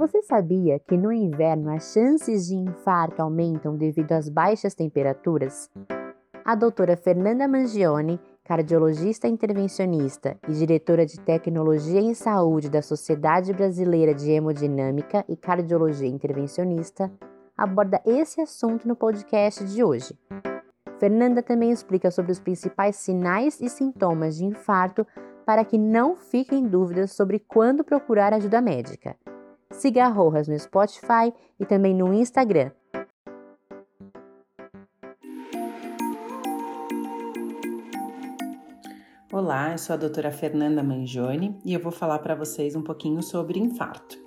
Você sabia que no inverno as chances de infarto aumentam devido às baixas temperaturas? A doutora Fernanda Mangione, cardiologista intervencionista e diretora de tecnologia em saúde da Sociedade Brasileira de Hemodinâmica e Cardiologia Intervencionista, aborda esse assunto no podcast de hoje. Fernanda também explica sobre os principais sinais e sintomas de infarto para que não fiquem dúvidas sobre quando procurar ajuda médica. Siga no Spotify e também no Instagram. Olá, eu sou a doutora Fernanda Mangione e eu vou falar para vocês um pouquinho sobre infarto.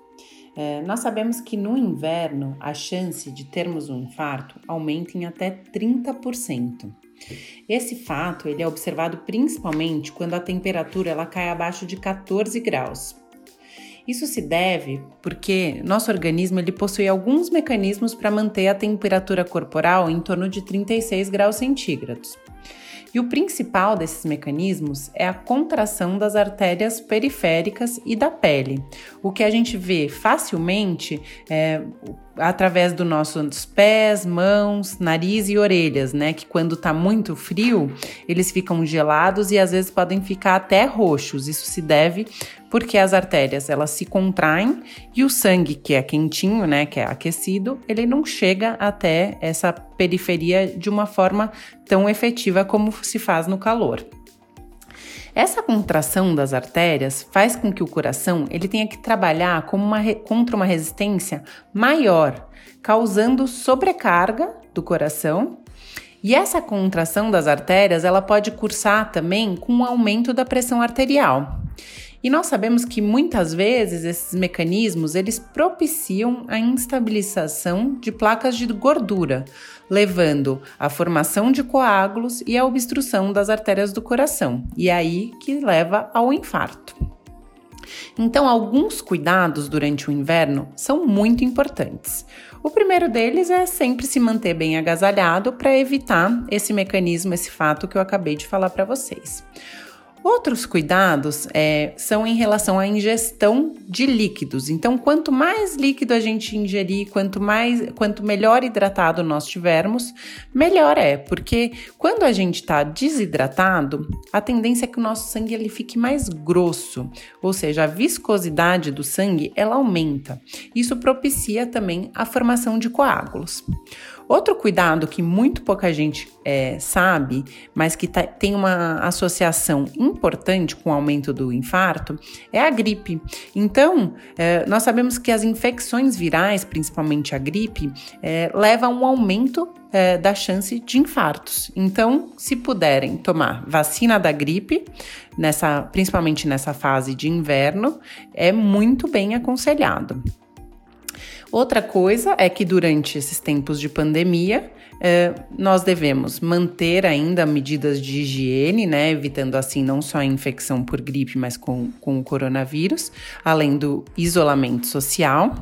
É, nós sabemos que no inverno a chance de termos um infarto aumenta em até 30%. Esse fato ele é observado principalmente quando a temperatura ela cai abaixo de 14 graus. Isso se deve porque nosso organismo ele possui alguns mecanismos para manter a temperatura corporal em torno de 36 graus centígrados. E o principal desses mecanismos é a contração das artérias periféricas e da pele. O que a gente vê facilmente é, através dos nossos pés, mãos, nariz e orelhas, né? Que quando tá muito frio, eles ficam gelados e às vezes podem ficar até roxos. Isso se deve porque as artérias elas se contraem e o sangue que é quentinho, né, que é aquecido, ele não chega até essa periferia de uma forma tão efetiva como se faz no calor. Essa contração das artérias faz com que o coração ele tenha que trabalhar uma, contra uma resistência maior, causando sobrecarga do coração. E essa contração das artérias ela pode cursar também com o um aumento da pressão arterial. E nós sabemos que muitas vezes esses mecanismos eles propiciam a instabilização de placas de gordura, levando à formação de coágulos e à obstrução das artérias do coração, e é aí que leva ao infarto. Então, alguns cuidados durante o inverno são muito importantes. O primeiro deles é sempre se manter bem agasalhado para evitar esse mecanismo, esse fato que eu acabei de falar para vocês. Outros cuidados é, são em relação à ingestão de líquidos. Então, quanto mais líquido a gente ingerir, quanto mais, quanto melhor hidratado nós tivermos, melhor é, porque quando a gente está desidratado, a tendência é que o nosso sangue ele fique mais grosso, ou seja, a viscosidade do sangue ela aumenta. Isso propicia também a formação de coágulos. Outro cuidado que muito pouca gente é, sabe, mas que tá, tem uma associação importante com o aumento do infarto, é a gripe. Então, é, nós sabemos que as infecções virais, principalmente a gripe, é, levam a um aumento é, da chance de infartos. Então, se puderem tomar vacina da gripe, nessa, principalmente nessa fase de inverno, é muito bem aconselhado. Outra coisa é que durante esses tempos de pandemia, eh, nós devemos manter ainda medidas de higiene, né, evitando assim não só a infecção por gripe, mas com, com o coronavírus, além do isolamento social.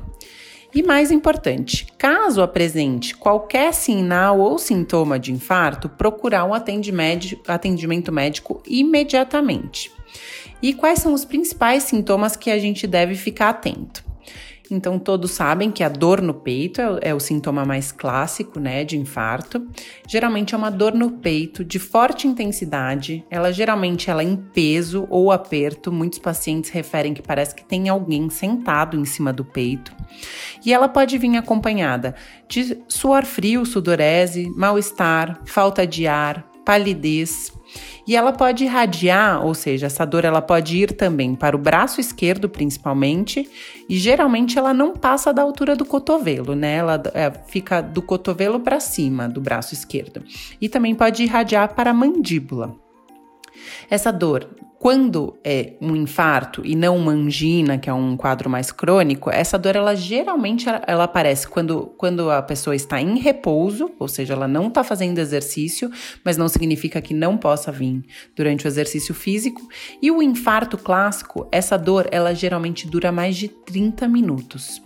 E mais importante, caso apresente qualquer sinal ou sintoma de infarto, procurar um atendimento médico imediatamente. E quais são os principais sintomas que a gente deve ficar atento? Então, todos sabem que a dor no peito é, é, o sintoma mais clássico, né, de infarto. Geralmente é uma dor no peito de forte intensidade. Ela geralmente ela é em peso ou aperto. Muitos pacientes referem que parece que tem alguém sentado em cima do peito. E ela pode vir acompanhada de suor frio, sudorese, mal-estar, falta de ar, palidez. E ela pode irradiar, ou seja, essa dor ela pode ir também para o braço esquerdo principalmente, e geralmente ela não passa da altura do cotovelo, né? Ela é, fica do cotovelo para cima do braço esquerdo. E também pode irradiar para a mandíbula. Essa dor quando é um infarto e não uma angina, que é um quadro mais crônico, essa dor ela geralmente ela, aparece quando, quando a pessoa está em repouso, ou seja, ela não está fazendo exercício, mas não significa que não possa vir durante o exercício físico. E o infarto clássico, essa dor ela geralmente dura mais de 30 minutos.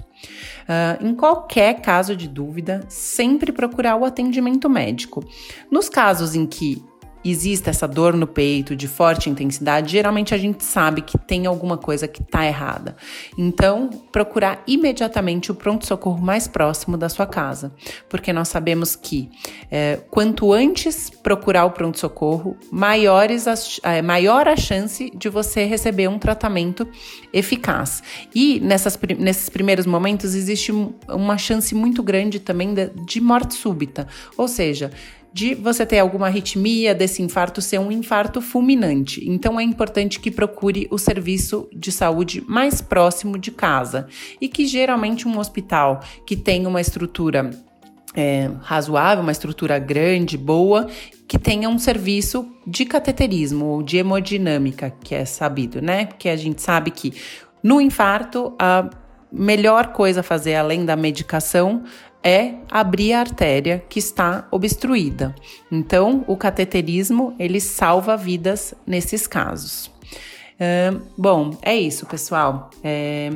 Uh, em qualquer caso de dúvida, sempre procurar o atendimento médico. Nos casos em que exista essa dor no peito de forte intensidade, geralmente a gente sabe que tem alguma coisa que está errada. Então, procurar imediatamente o pronto-socorro mais próximo da sua casa, porque nós sabemos que é, quanto antes procurar o pronto-socorro, maiores é, maior a chance de você receber um tratamento eficaz. E nessas, nesses primeiros momentos existe uma chance muito grande também de, de morte súbita, ou seja, de você ter alguma arritmia, desse infarto ser um infarto fulminante. Então é importante que procure o serviço de saúde mais próximo de casa e que geralmente um hospital que tem uma estrutura é, razoável, uma estrutura grande, boa, que tenha um serviço de cateterismo ou de hemodinâmica, que é sabido, né? Porque a gente sabe que no infarto a melhor coisa a fazer além da medicação é abrir a artéria que está obstruída. Então, o cateterismo ele salva vidas nesses casos. bom, é isso, pessoal. É,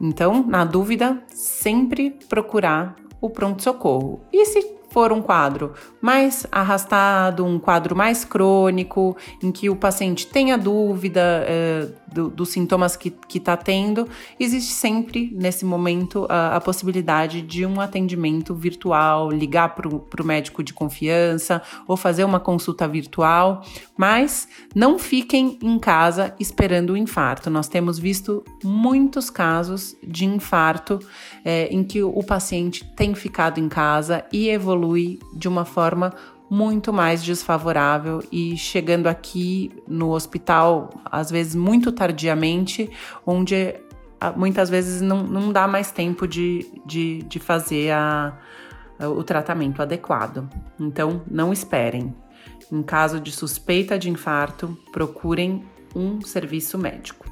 então, na dúvida, sempre procurar o pronto-socorro. E se for um quadro mais arrastado, um quadro mais crônico, em que o paciente tenha dúvida é, do, dos sintomas que está tendo, existe sempre, nesse momento, a, a, possibilidade de um atendimento virtual, ligar para o médico de confiança ou fazer uma consulta virtual, mas não fiquem em casa esperando o infarto. Nós temos visto muitos casos de infarto é, em que o paciente tem ficado em casa e evolui de uma forma muito mais desfavorável e chegando aqui no hospital, às vezes muito tardiamente, onde ah, muitas vezes não, não dá mais tempo de, de, de fazer a, o tratamento adequado. Então, não esperem. Em caso de suspeita de infarto, procurem um serviço médico.